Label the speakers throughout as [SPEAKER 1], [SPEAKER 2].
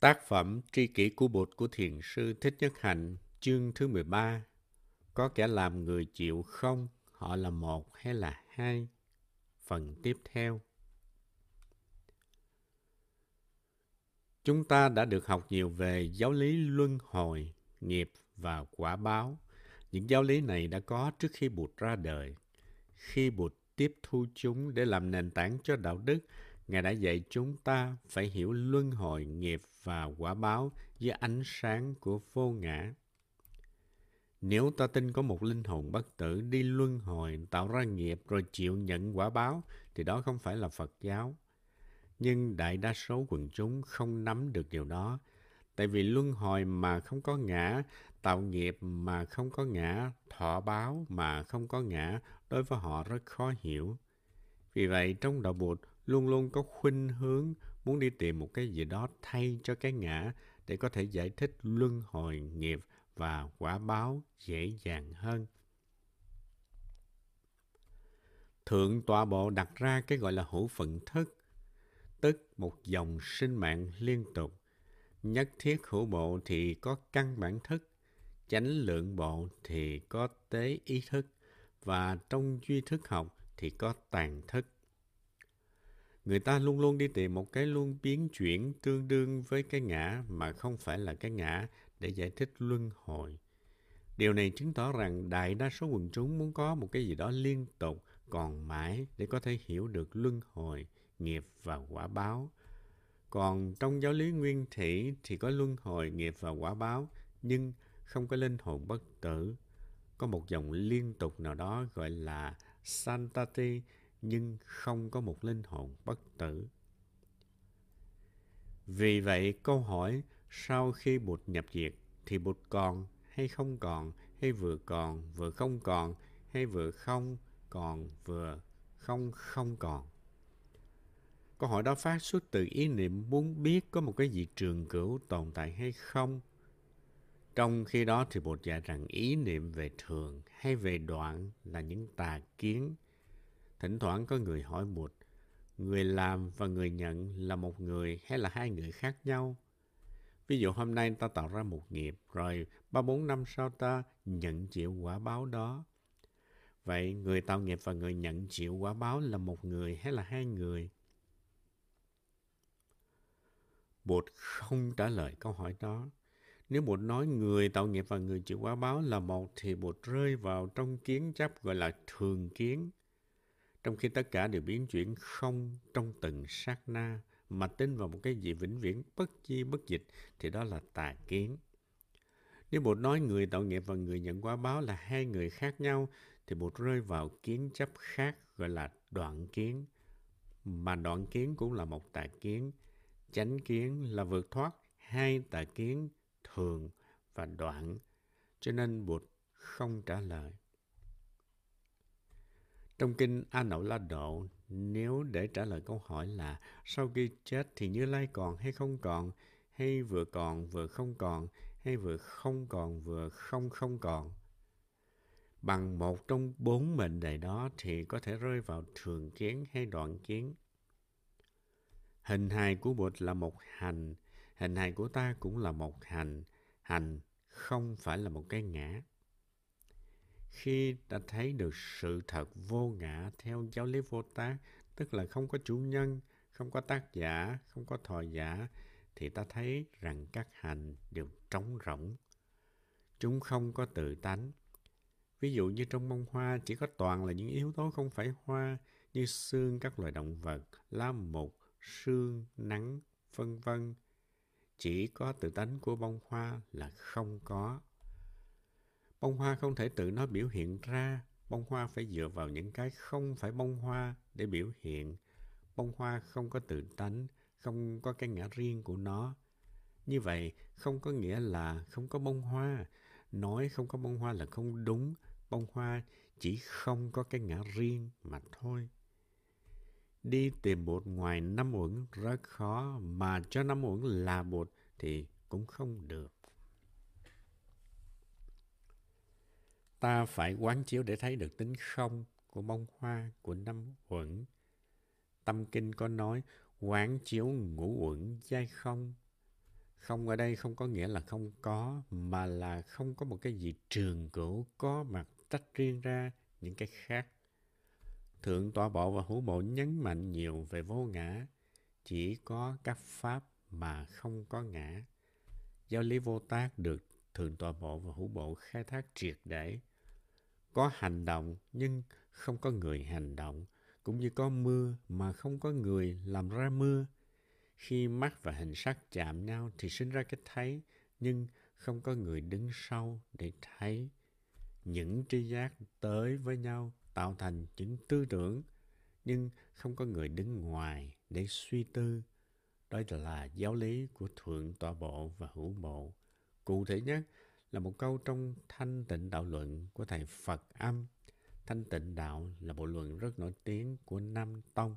[SPEAKER 1] Tác phẩm Tri kỷ của Bụt của Thiền sư Thích Nhất Hạnh, chương thứ 13. Có kẻ làm người chịu không? Họ là một hay là hai? Phần tiếp theo. Chúng ta đã được học nhiều về giáo lý luân hồi, nghiệp và quả báo. Những giáo lý này đã có trước khi Bụt ra đời. Khi Bụt tiếp thu chúng để làm nền tảng cho đạo đức, Ngài đã dạy chúng ta phải hiểu luân hồi nghiệp và quả báo dưới ánh sáng của vô ngã. Nếu ta tin có một linh hồn bất tử đi luân hồi, tạo ra nghiệp rồi chịu nhận quả báo, thì đó không phải là Phật giáo. Nhưng đại đa số quần chúng không nắm được điều đó. Tại vì luân hồi mà không có ngã, tạo nghiệp mà không có ngã, thọ báo mà không có ngã, đối với họ rất khó hiểu. Vì vậy, trong đạo Bụt luôn luôn có khuynh hướng muốn đi tìm một cái gì đó thay cho cái ngã để có thể giải thích luân hồi nghiệp và quả báo dễ dàng hơn. Thượng tọa bộ đặt ra cái gọi là hữu phận thức, tức một dòng sinh mạng liên tục. Nhất thiết hữu bộ thì có căn bản thức, chánh lượng bộ thì có tế ý thức, và trong duy thức học thì có tàn thức. Người ta luôn luôn đi tìm một cái luôn biến chuyển tương đương với cái ngã mà không phải là cái ngã để giải thích luân hồi. Điều này chứng tỏ rằng đại đa số quần chúng muốn có một cái gì đó liên tục, còn mãi để có thể hiểu được luân hồi, nghiệp và quả báo. Còn trong giáo lý nguyên thủy thì có luân hồi, nghiệp và quả báo, nhưng không có linh hồn bất tử. Có một dòng liên tục nào đó gọi là Santati, nhưng không có một linh hồn bất tử. Vì vậy, câu hỏi sau khi Bụt nhập diệt thì Bụt còn hay không còn, hay vừa còn, vừa không còn, hay vừa không còn, vừa không không còn. Câu hỏi đó phát xuất từ ý niệm muốn biết có một cái gì trường cửu tồn tại hay không. Trong khi đó thì Bụt dạy rằng ý niệm về thường hay về đoạn là những tà kiến Thỉnh thoảng có người hỏi một, người làm và người nhận là một người hay là hai người khác nhau? Ví dụ hôm nay ta tạo ra một nghiệp, rồi ba bốn năm sau ta nhận chịu quả báo đó. Vậy người tạo nghiệp và người nhận chịu quả báo là một người hay là hai người? Bụt không trả lời câu hỏi đó. Nếu Bụt nói người tạo nghiệp và người chịu quả báo là một thì Bụt rơi vào trong kiến chấp gọi là thường kiến trong khi tất cả đều biến chuyển không trong từng sát na, mà tin vào một cái gì vĩnh viễn bất chi bất dịch, thì đó là tà kiến. Nếu Bụt nói người tạo nghiệp và người nhận quả báo là hai người khác nhau, thì Bụt rơi vào kiến chấp khác gọi là đoạn kiến. Mà đoạn kiến cũng là một tà kiến. Chánh kiến là vượt thoát hai tà kiến thường và đoạn. Cho nên Bụt không trả lời. Trong kinh A Nậu La Độ, nếu để trả lời câu hỏi là sau khi chết thì Như Lai còn hay không còn, hay vừa còn vừa không còn, hay vừa không còn vừa không không còn. Bằng một trong bốn mệnh đề đó thì có thể rơi vào thường kiến hay đoạn kiến. Hình hài của Bụt là một hành, hình hài của ta cũng là một hành, hành không phải là một cái ngã khi đã thấy được sự thật vô ngã theo giáo lý vô tác, tức là không có chủ nhân, không có tác giả, không có thọ giả, thì ta thấy rằng các hành đều trống rỗng. Chúng không có tự tánh. Ví dụ như trong bông hoa chỉ có toàn là những yếu tố không phải hoa như xương các loài động vật, lá mục, sương, nắng, vân vân. Chỉ có tự tánh của bông hoa là không có. Bông hoa không thể tự nó biểu hiện ra. Bông hoa phải dựa vào những cái không phải bông hoa để biểu hiện. Bông hoa không có tự tánh, không có cái ngã riêng của nó. Như vậy, không có nghĩa là không có bông hoa. Nói không có bông hoa là không đúng. Bông hoa chỉ không có cái ngã riêng mà thôi. Đi tìm bột ngoài năm uẩn rất khó, mà cho năm uẩn là bột thì cũng không được. Ta phải quán chiếu để thấy được tính không của bông hoa của năm uẩn. Tâm kinh có nói quán chiếu ngũ uẩn giai không. Không ở đây không có nghĩa là không có, mà là không có một cái gì trường cửu có mặt tách riêng ra những cái khác. Thượng tọa bộ và hữu bộ nhấn mạnh nhiều về vô ngã, chỉ có các pháp mà không có ngã. Giáo lý vô tác được thượng tọa bộ và hữu bộ khai thác triệt để. Có hành động nhưng không có người hành động, cũng như có mưa mà không có người làm ra mưa. Khi mắt và hình sắc chạm nhau thì sinh ra cái thấy, nhưng không có người đứng sau để thấy. Những tri giác tới với nhau tạo thành những tư tưởng, nhưng không có người đứng ngoài để suy tư. Đó là giáo lý của Thượng Tọa Bộ và Hữu Bộ. Cụ thể nhất là một câu trong Thanh Tịnh Đạo Luận của Thầy Phật Âm. Thanh Tịnh Đạo là bộ luận rất nổi tiếng của Nam Tông.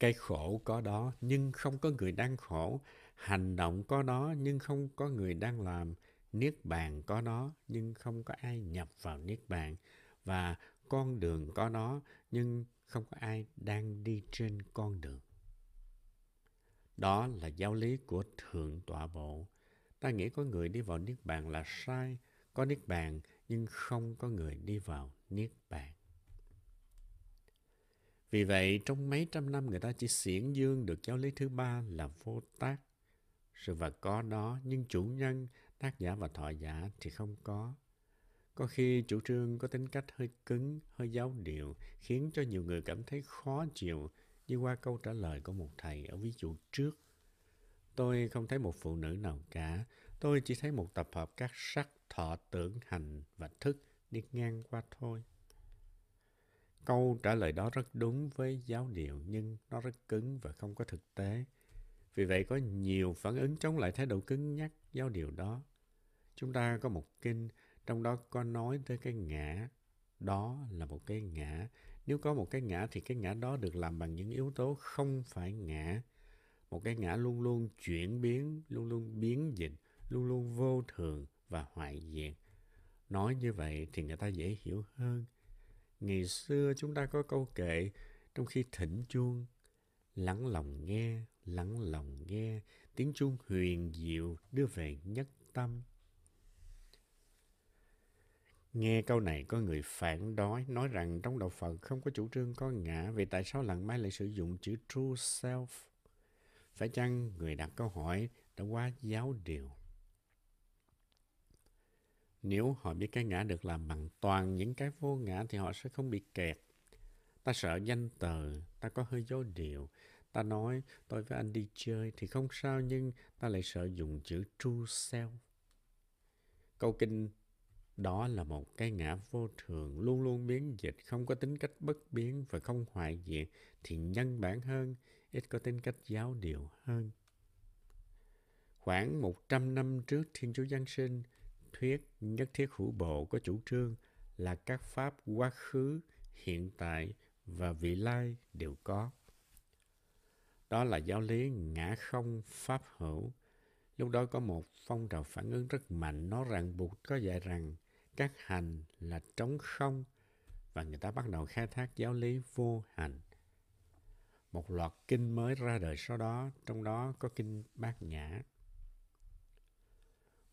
[SPEAKER 1] Cái khổ có đó nhưng không có người đang khổ. Hành động có đó nhưng không có người đang làm. Niết bàn có đó nhưng không có ai nhập vào Niết bàn. Và con đường có đó nhưng không có ai đang đi trên con đường. Đó là giáo lý của Thượng Tọa Bộ. Ta nghĩ có người đi vào Niết Bàn là sai, có Niết Bàn nhưng không có người đi vào Niết Bàn. Vì vậy, trong mấy trăm năm người ta chỉ xiển dương được giáo lý thứ ba là vô tác. Sự vật có đó, nhưng chủ nhân, tác giả và thọ giả thì không có. Có khi chủ trương có tính cách hơi cứng, hơi giáo điệu, khiến cho nhiều người cảm thấy khó chịu, như qua câu trả lời của một thầy ở ví dụ trước. Tôi không thấy một phụ nữ nào cả, tôi chỉ thấy một tập hợp các sắc, thọ, tưởng, hành và thức đi ngang qua thôi. Câu trả lời đó rất đúng với giáo điều nhưng nó rất cứng và không có thực tế. Vì vậy có nhiều phản ứng chống lại thái độ cứng nhắc giáo điều đó. Chúng ta có một kinh trong đó có nói tới cái ngã. Đó là một cái ngã. Nếu có một cái ngã thì cái ngã đó được làm bằng những yếu tố không phải ngã. Một cái ngã luôn luôn chuyển biến, luôn luôn biến dịch, luôn luôn vô thường và hoại diệt. Nói như vậy thì người ta dễ hiểu hơn. Ngày xưa chúng ta có câu kệ trong khi thỉnh chuông, lắng lòng nghe, lắng lòng nghe, tiếng chuông huyền diệu đưa về nhất tâm. Nghe câu này có người phản đối nói rằng trong đạo Phật không có chủ trương có ngã, vì tại sao lần mai lại sử dụng chữ true self? Phải chăng người đặt câu hỏi đã quá giáo điều? Nếu họ biết cái ngã được làm bằng toàn những cái vô ngã thì họ sẽ không bị kẹt. Ta sợ danh từ, ta có hơi dấu điệu. Ta nói tôi với anh đi chơi thì không sao nhưng ta lại sợ dùng chữ true self. Câu kinh đó là một cái ngã vô thường, luôn luôn biến dịch, không có tính cách bất biến và không hoại diệt, thì nhân bản hơn, ít có tính cách giáo điều hơn. Khoảng 100 năm trước Thiên Chúa Giáng sinh, thuyết nhất thiết hữu bộ có chủ trương là các pháp quá khứ, hiện tại và vị lai đều có. Đó là giáo lý ngã không pháp hữu. Lúc đó có một phong trào phản ứng rất mạnh, nó ràng buộc có dạy rằng các hành là trống không và người ta bắt đầu khai thác giáo lý vô hành. Một loạt kinh mới ra đời sau đó, trong đó có kinh Bát Nhã.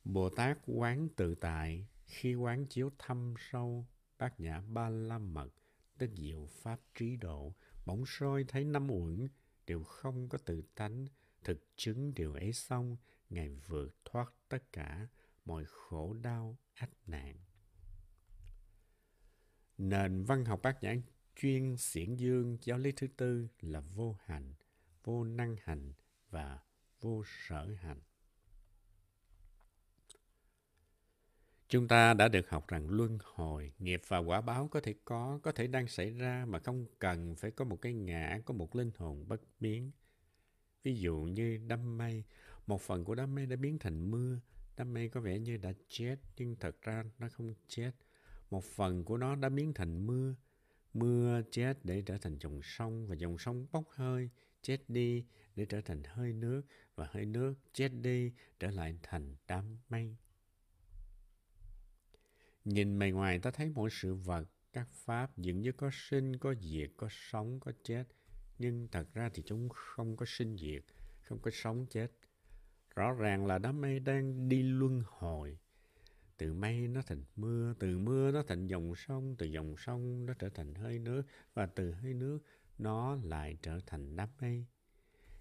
[SPEAKER 1] Bồ Tát quán tự tại, khi quán chiếu thâm sâu, Bát Nhã ba la mật, tức diệu pháp trí độ, bỗng soi thấy năm uẩn đều không có tự tánh, thực chứng điều ấy xong, Ngài vượt thoát tất cả mọi khổ đau, ách nạn. Nền văn học bát nhã chuyên xiển dương giáo lý thứ tư là vô hành, vô năng hành và vô sở hành. Chúng ta đã được học rằng luân hồi, nghiệp và quả báo có thể có, có thể đang xảy ra mà không cần phải có một cái ngã, có một linh hồn bất biến. Ví dụ như đám mây, một phần của đám mây đã biến thành mưa, đám mây có vẻ như đã chết nhưng thật ra nó không chết một phần của nó đã biến thành mưa. Mưa chết để trở thành dòng sông và dòng sông bốc hơi, chết đi để trở thành hơi nước và hơi nước chết đi trở lại thành đám mây. Nhìn bề ngoài ta thấy mỗi sự vật, các pháp dường như có sinh, có diệt, có sống, có chết. nhưng thật ra thì chúng không có sinh diệt, không có sống chết. Rõ ràng là đám mây đang đi luân hồi. Từ mây nó thành mưa, từ mưa nó thành dòng sông, từ dòng sông nó trở thành hơi nước, và từ hơi nước nó lại trở thành đám mây.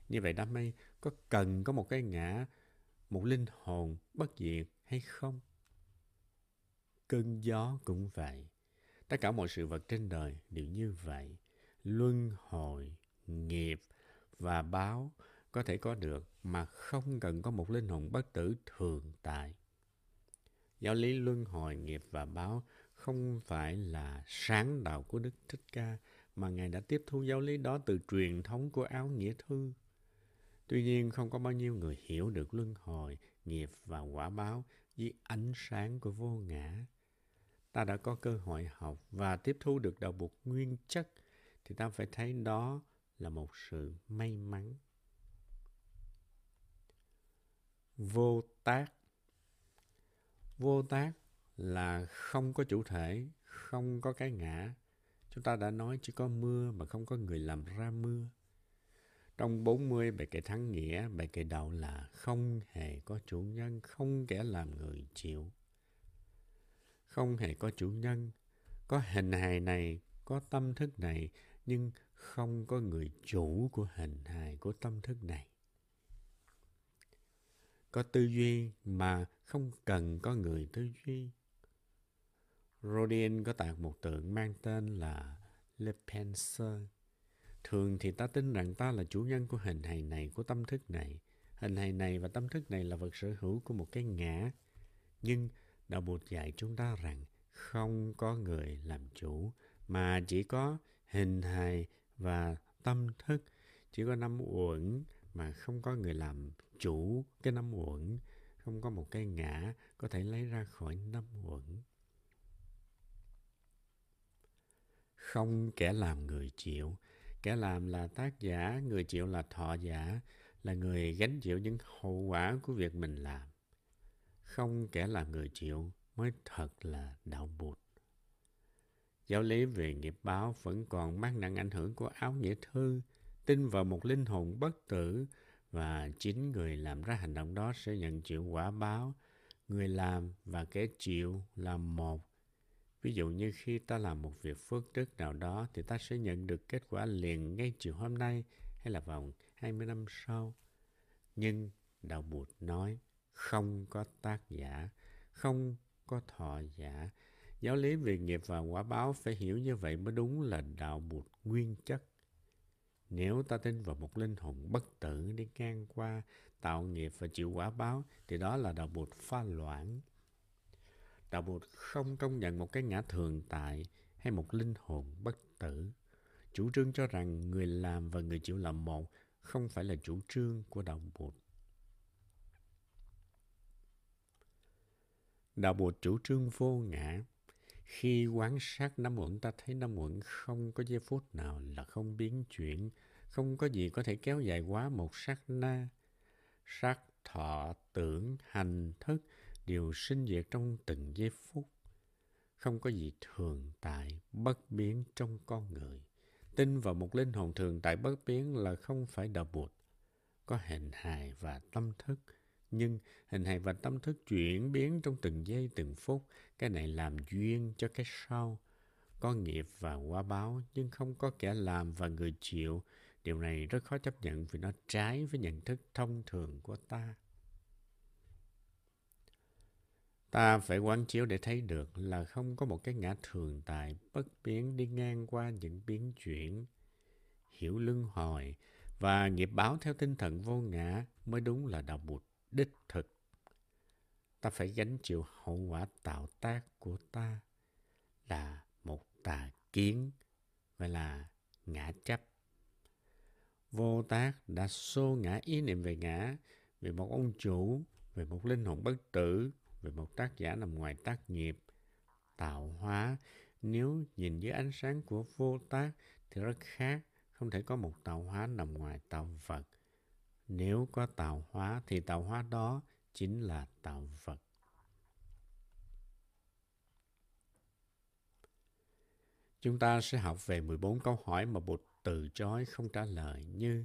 [SPEAKER 1] Như vậy đám mây có cần có một cái ngã, một linh hồn bất diệt hay không? Cơn gió cũng vậy. Tất cả mọi sự vật trên đời đều như vậy. Luân hồi, nghiệp và báo có thể có được mà không cần có một linh hồn bất tử thường tại. Giáo lý luân hồi, nghiệp và báo không phải là sáng đạo của Đức Thích Ca mà Ngài đã tiếp thu giáo lý đó từ truyền thống của áo nghĩa thư. Tuy nhiên, không có bao nhiêu người hiểu được luân hồi, nghiệp và quả báo dưới ánh sáng của vô ngã. Ta đã có cơ hội học và tiếp thu được đạo buộc nguyên chất, thì ta phải thấy đó là một sự may mắn. Vô tác Vô tác là không có chủ thể, không có cái ngã. Chúng ta đã nói chỉ có mưa mà không có người làm ra mưa. Trong 40 bài kệ thắng nghĩa, bài kệ đạo là không hề có chủ nhân, không kẻ làm người chịu. Không hề có chủ nhân, có hình hài này, có tâm thức này, nhưng không có người chủ của hình hài của tâm thức này. Có tư duy mà không cần có người tư duy. Rodin có tạc một tượng mang tên là Le Penser. Thường thì ta tin rằng ta là chủ nhân của hình hài này, của tâm thức này. Hình hài này và tâm thức này là vật sở hữu của một cái ngã. Nhưng Đạo Bụt dạy chúng ta rằng không có người làm chủ, mà chỉ có hình hài và tâm thức. Chỉ có năm uẩn mà không có người làm chủ cái năm uẩn. Không có một cái ngã có thể lấy ra khỏi năm uẩn. Không kẻ làm người chịu Kẻ làm là tác giả, người chịu là thọ giả, là người gánh chịu những hậu quả của việc mình làm. Không kẻ làm người chịu mới thật là đạo bụt. Giáo lý về nghiệp báo vẫn còn mang nặng ảnh hưởng của áo nghĩa thư, tin vào một linh hồn bất tử và chính người làm ra hành động đó sẽ nhận chịu quả báo. Người làm và kẻ chịu là một Ví dụ như khi ta làm một việc phước đức nào đó thì ta sẽ nhận được kết quả liền ngay chiều hôm nay hay là vào 20 năm sau. Nhưng Đạo Bụt nói không có tác giả, không có thọ giả. Giáo lý về nghiệp và quả báo phải hiểu như vậy mới đúng là Đạo Bụt nguyên chất. Nếu ta tin vào một linh hồn bất tử đi ngang qua, tạo nghiệp và chịu quả báo, thì đó là đạo bụt pha loãng Đạo Bụt không công nhận một cái ngã thường tại hay một linh hồn bất tử. Chủ trương cho rằng người làm và người chịu làm một không phải là chủ trương của Đạo Bụt. Đạo Bụt chủ trương vô ngã. Khi quan sát năm uẩn ta thấy năm uẩn không có giây phút nào là không biến chuyển, không có gì có thể kéo dài quá một sát na. Sắc, thọ, tưởng, hành, thức đều sinh diệt trong từng giây phút. Không có gì thường tại, bất biến trong con người. Tin vào một linh hồn thường tại bất biến là không phải đạo bụt. Có hình hài và tâm thức, nhưng hình hài và tâm thức chuyển biến trong từng giây từng phút. Cái này làm duyên cho cái sau. Có nghiệp và quả báo, nhưng không có kẻ làm và người chịu. Điều này rất khó chấp nhận vì nó trái với nhận thức thông thường của ta. Ta phải quán chiếu để thấy được là không có một cái ngã thường tại bất biến đi ngang qua những biến chuyển. Hiểu luân hồi và nghiệp báo theo tinh thần vô ngã mới đúng là đạo bụt đích thực. Ta phải gánh chịu hậu quả tạo tác của ta là một tà kiến và là ngã chấp. Vô tác đã xô ngã ý niệm về ngã, về một ông chủ, về một linh hồn bất tử, về một tác giả nằm ngoài tác nghiệp tạo hóa nếu nhìn dưới ánh sáng của vô tác thì rất khác không thể có một tạo hóa nằm ngoài tạo vật nếu có tạo hóa thì tạo hóa đó chính là tạo vật. Chúng ta sẽ học về 14 câu hỏi mà Bụt từ chối không trả lời như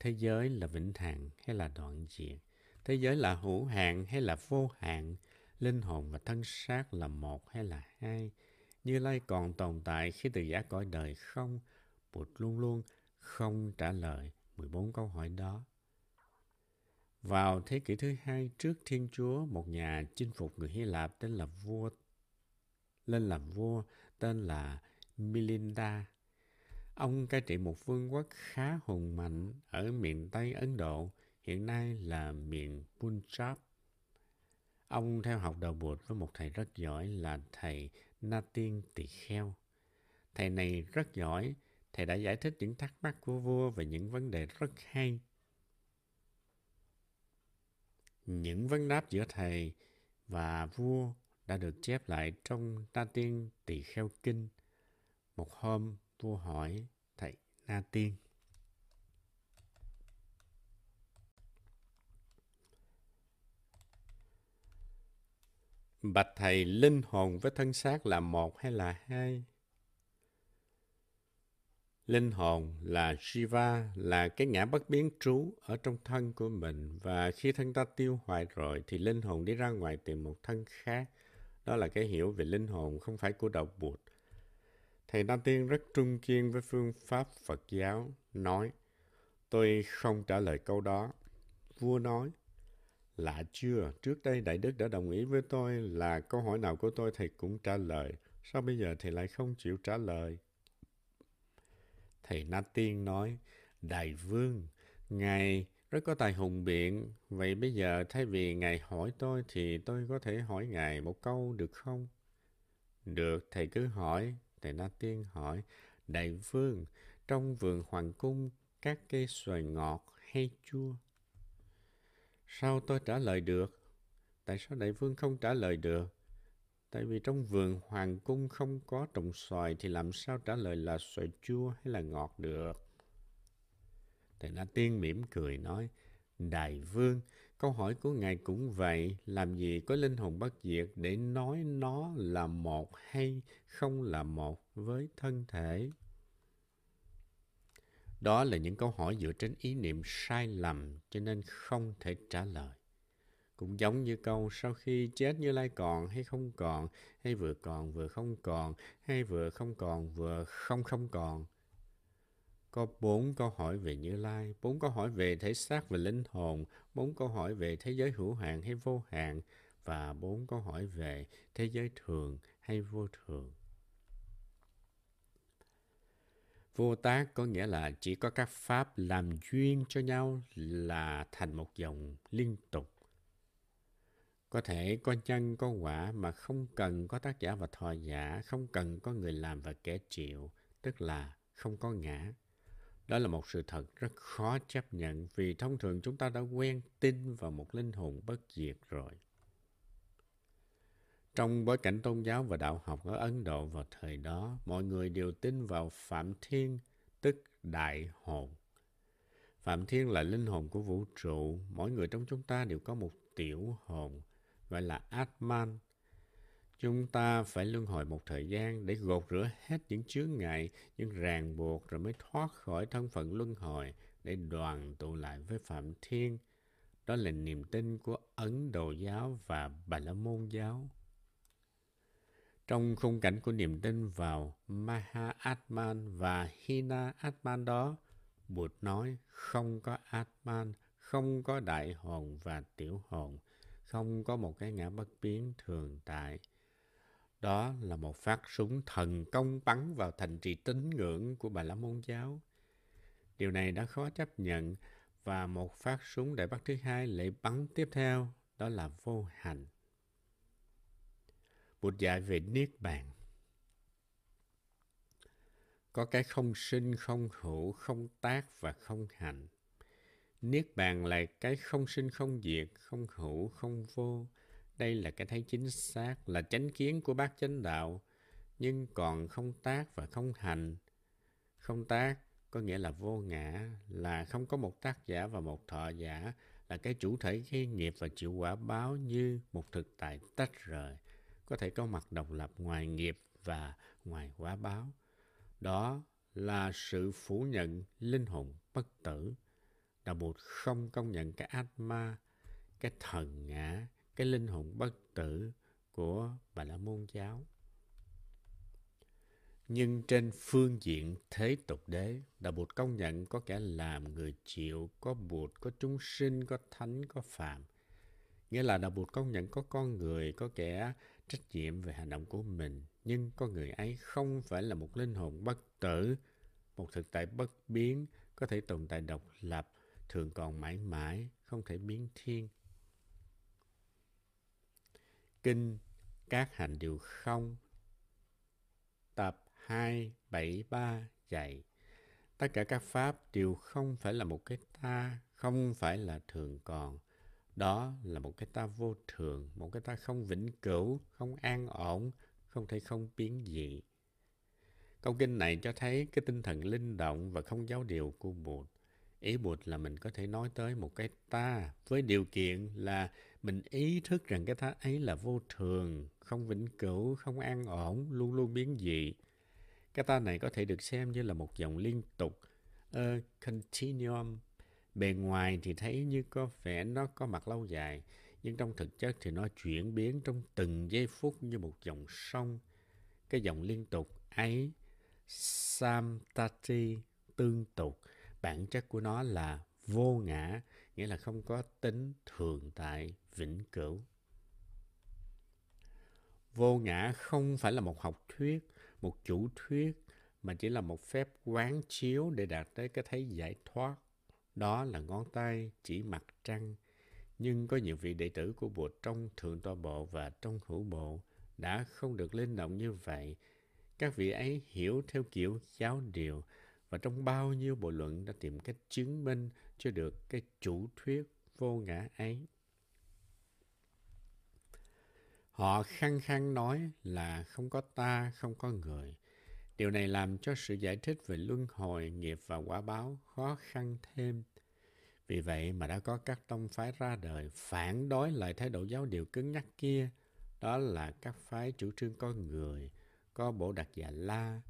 [SPEAKER 1] thế giới là vĩnh hằng hay là đoạn diệt, thế giới là hữu hạn hay là vô hạn, linh hồn và thân xác là một hay là hai, như Lai còn tồn tại khi từ giả cõi đời không, Bụt luôn luôn không trả lời 14 câu hỏi đó. Vào thế kỷ thứ hai trước Thiên Chúa, một nhà chinh phục người Hy Lạp tên là vua lên làm vua tên là Milinda. Ông cai trị một vương quốc khá hùng mạnh ở miền Tây Ấn Độ, hiện nay là miền Punjab. Ông theo học đầu bụt với một thầy rất giỏi là thầy Na Tiên Tỳ Kheo. Thầy này rất giỏi, thầy đã giải thích những thắc mắc của vua về những vấn đề rất hay. Những vấn đáp giữa thầy và vua đã được chép lại trong Na Tiên Tỳ Kheo Kinh. Một hôm, vua hỏi thầy Na Tiên. Bạch thầy, linh hồn với thân xác là một hay là hai? Linh hồn là Shiva, là cái ngã bất biến trú ở trong thân của mình. Và khi thân ta tiêu hoại rồi thì linh hồn đi ra ngoài tìm một thân khác. Đó là cái hiểu về linh hồn không phải của đạo Bụt. Thầy Nam Tiên rất trung kiên với phương pháp Phật giáo, nói, tôi không trả lời câu đó. Vua nói, lạ chưa, trước đây Đại Đức đã đồng ý với tôi là câu hỏi nào của tôi thầy cũng trả lời. Sao bây giờ thầy lại không chịu trả lời? Thầy Na Tiên nói, Đại Vương, Ngài rất có tài hùng biện. Vậy bây giờ thay vì Ngài hỏi tôi thì tôi có thể hỏi Ngài một câu được không? Được, thầy cứ hỏi. Thầy Na Tiên hỏi, Đại Vương, trong vườn Hoàng Cung, các cây xoài ngọt hay chua? Sao tôi trả lời được? Tại sao Đại Vương không trả lời được? Tại vì trong vườn Hoàng Cung không có trồng xoài thì làm sao trả lời là xoài chua hay là ngọt được? Thầy Na Tiên mỉm cười nói, Đại vương, câu hỏi của ngài cũng vậy, làm gì có linh hồn bất diệt để nói nó là một hay không là một với thân thể? Đó là những câu hỏi dựa trên ý niệm sai lầm cho nên không thể trả lời. Cũng giống như câu sau khi chết như lai còn hay không còn, hay vừa còn vừa không còn, hay vừa không còn vừa không không còn – có bốn câu hỏi về Như Lai, bốn câu hỏi về thể xác và linh hồn, bốn câu hỏi về thế giới hữu hạn hay vô hạn và bốn câu hỏi về thế giới thường hay vô thường. Vô tác có nghĩa là chỉ có các pháp làm duyên cho nhau là thành một dòng liên tục. Có thể có nhân có quả mà không cần có tác giả và thọ giả, không cần có người làm và kẻ chịu, tức là không có ngã. Đó là một sự thật rất khó chấp nhận vì thông thường chúng ta đã quen tin vào một linh hồn bất diệt rồi. Trong bối cảnh tôn giáo và đạo học ở Ấn Độ vào thời đó, mọi người đều tin vào Phạm Thiên, tức Đại Hồn. Phạm Thiên là linh hồn của vũ trụ, mỗi người trong chúng ta đều có một tiểu hồn, gọi là Atman, Chúng ta phải luân hồi một thời gian để gột rửa hết những chướng ngại, những ràng buộc rồi mới thoát khỏi thân phận luân hồi để đoàn tụ lại với Phạm Thiên. Đó là niềm tin của Ấn Độ giáo và Bà La Môn giáo. Trong khung cảnh của niềm tin vào Maha Atman và Hina Atman đó, Bụt nói không có Atman, không có đại hồn và tiểu hồn, không có một cái ngã bất biến thường tại đó là một phát súng thần công bắn vào thành trì tín ngưỡng của Bà La Môn giáo. Điều này đã khó chấp nhận và một phát súng đại bác thứ hai lại bắn tiếp theo, đó là vô hành. Bụt dạy về Niết Bàn. Có cái không sinh, không hữu, không tác và không hành. Niết Bàn là cái không sinh, không diệt, không hữu, không vô, đây là cái thấy chính xác, là chánh kiến của bác chánh đạo, nhưng còn không tác và không hành. Không tác có nghĩa là vô ngã, là không có một tác giả và một thọ giả, là cái chủ thể gây nghiệp và chịu quả báo như một thực tại tách rời, có thể có mặt độc lập ngoài nghiệp và ngoài quả báo. Đó là sự phủ nhận linh hồn bất tử. Đạo Bụt không công nhận cái Atma, cái thần ngã, cái linh hồn bất tử của Bà La Môn giáo. Nhưng trên phương diện thế tục đế, Đạo Bụt công nhận có kẻ làm người chịu, có Bụt, có chúng sinh, có thánh, có phạm. Nghĩa là Đạo Bụt công nhận có con người, có kẻ trách nhiệm về hành động của mình, nhưng con người ấy không phải là một linh hồn bất tử, một thực tại bất biến, có thể tồn tại độc lập, thường còn mãi mãi, không thể biến thiên. Kinh Các Hành Điều Không Tập 273 dạy Tất cả các pháp đều không phải là một cái ta, không phải là thường còn. Đó là một cái ta vô thường, một cái ta không vĩnh cửu, không an ổn, không thể không biến dị. Câu kinh này cho thấy cái tinh thần linh động và không giáo điều của Bụt. Ý Bụt là mình có thể nói tới một cái ta với điều kiện là mình ý thức rằng cái ta ấy là vô thường, không vĩnh cửu, không an ổn, luôn luôn biến dị. Cái ta này có thể được xem như là một dòng liên tục, a continuum. Bề ngoài thì thấy như có vẻ nó có mặt lâu dài, nhưng trong thực chất thì nó chuyển biến trong từng giây phút như một dòng sông. Cái dòng liên tục ấy, Samtati, tương tục, bản chất của nó là vô ngã, nghĩa là không có tính thường tại, vĩnh cửu. Vô ngã không phải là một học thuyết, một chủ thuyết, mà chỉ là một phép quán chiếu để đạt tới cái thấy giải thoát. Đó là ngón tay chỉ mặt trăng. Nhưng có nhiều vị đệ tử của Bụt trong Thượng Tọa Bộ và trong Hữu Bộ đã không được linh động như vậy. Các vị ấy hiểu theo kiểu giáo điều và trong bao nhiêu bộ luận đã tìm cách chứng minh cho được cái chủ thuyết vô ngã ấy. Họ khăng khăng nói là không có ta, không có người. Điều này làm cho sự giải thích về luân hồi, nghiệp và quả báo khó khăn thêm. Vì vậy mà đã có các tông phái ra đời phản đối lại thái độ giáo điều cứng nhắc kia. Đó là các phái chủ trương có người, có bộ đặc giả la.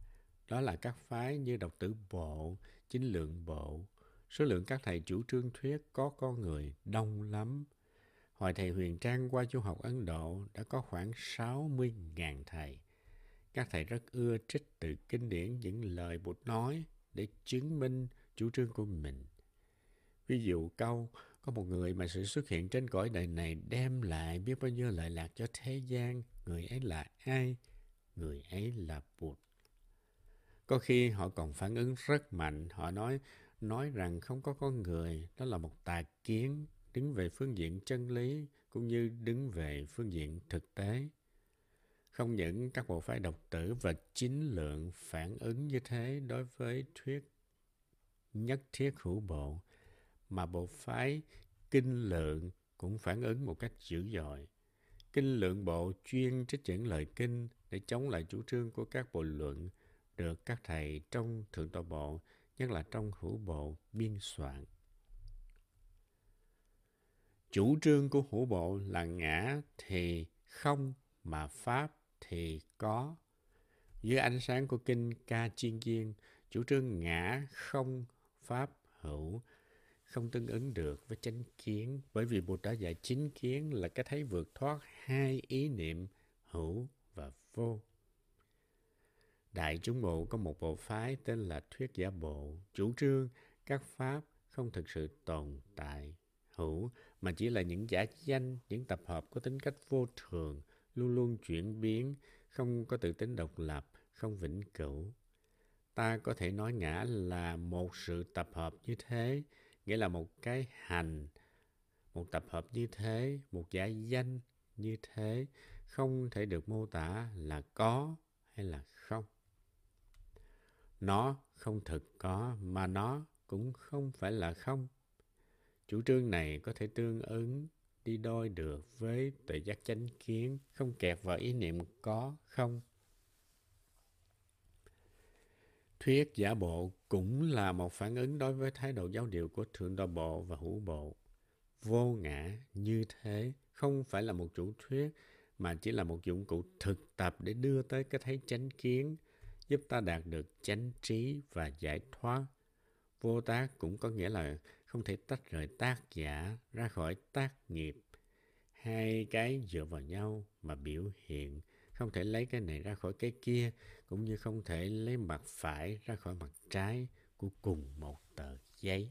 [SPEAKER 1] Đó là các phái như độc tử bộ, chính lượng bộ. Số lượng các thầy chủ trương thuyết có con người đông lắm. Hồi thầy Huyền Trang qua du học Ấn Độ đã có khoảng 60.000 thầy. Các thầy rất ưa trích từ kinh điển những lời Bụt nói để chứng minh chủ trương của mình. Ví dụ câu, có một người mà sự xuất hiện trên cõi đời này đem lại biết bao nhiêu lợi lạc cho thế gian. Người ấy là ai? Người ấy là Bụt. Có khi họ còn phản ứng rất mạnh. Họ nói, nói rằng không có con người, đó là một tà kiến, đứng về phương diện chân lý cũng như đứng về phương diện thực tế. Không những các bộ phái độc tử và chính lượng phản ứng như thế đối với thuyết nhất thiết hữu bộ, mà bộ phái kinh lượng cũng phản ứng một cách dữ dội. Kinh lượng bộ chuyên trích dẫn lời kinh để chống lại chủ trương của các bộ luận được các thầy trong thượng tọa bộ, nhất là trong hữu bộ, biên soạn. Chủ trương của hữu bộ là ngã thì không mà pháp thì có. Dưới ánh sáng của kinh Ca Chiên Viên, chủ trương ngã không pháp hữu không tương ứng được với chánh kiến bởi vì Bụt đã dạy chính kiến là cái thấy vượt thoát hai ý niệm hữu và vô. Đại chúng bộ có một bộ phái tên là Thuyết Giả Bộ, chủ trương các pháp không thực sự tồn tại hữu mà chỉ là những giả danh, những tập hợp có tính cách vô thường, luôn luôn chuyển biến, không có tự tính độc lập, không vĩnh cửu. Ta có thể nói ngã là một sự tập hợp như thế, nghĩa là một cái hành, một tập hợp như thế, một giả danh như thế, không thể được mô tả là có hay là không. Nó không thực có mà nó cũng không phải là không. Chủ trương này có thể tương ứng đi đôi được với tự giác chánh kiến, không kẹt vào ý niệm có, không. Thuyết giả bộ cũng là một phản ứng đối với thái độ giáo điều của Thượng Đô Bộ và Hữu Bộ. Vô ngã như thế không phải là một chủ thuyết mà chỉ là một dụng cụ thực tập để đưa tới cái thấy chánh kiến giúp ta đạt được chánh trí và giải thoát. Vô tác cũng có nghĩa là không thể tách rời tác giả ra khỏi tác nghiệp. Hai cái dựa vào nhau mà biểu hiện, không thể lấy cái này ra khỏi cái kia, cũng như không thể lấy mặt phải ra khỏi mặt trái của cùng một tờ giấy.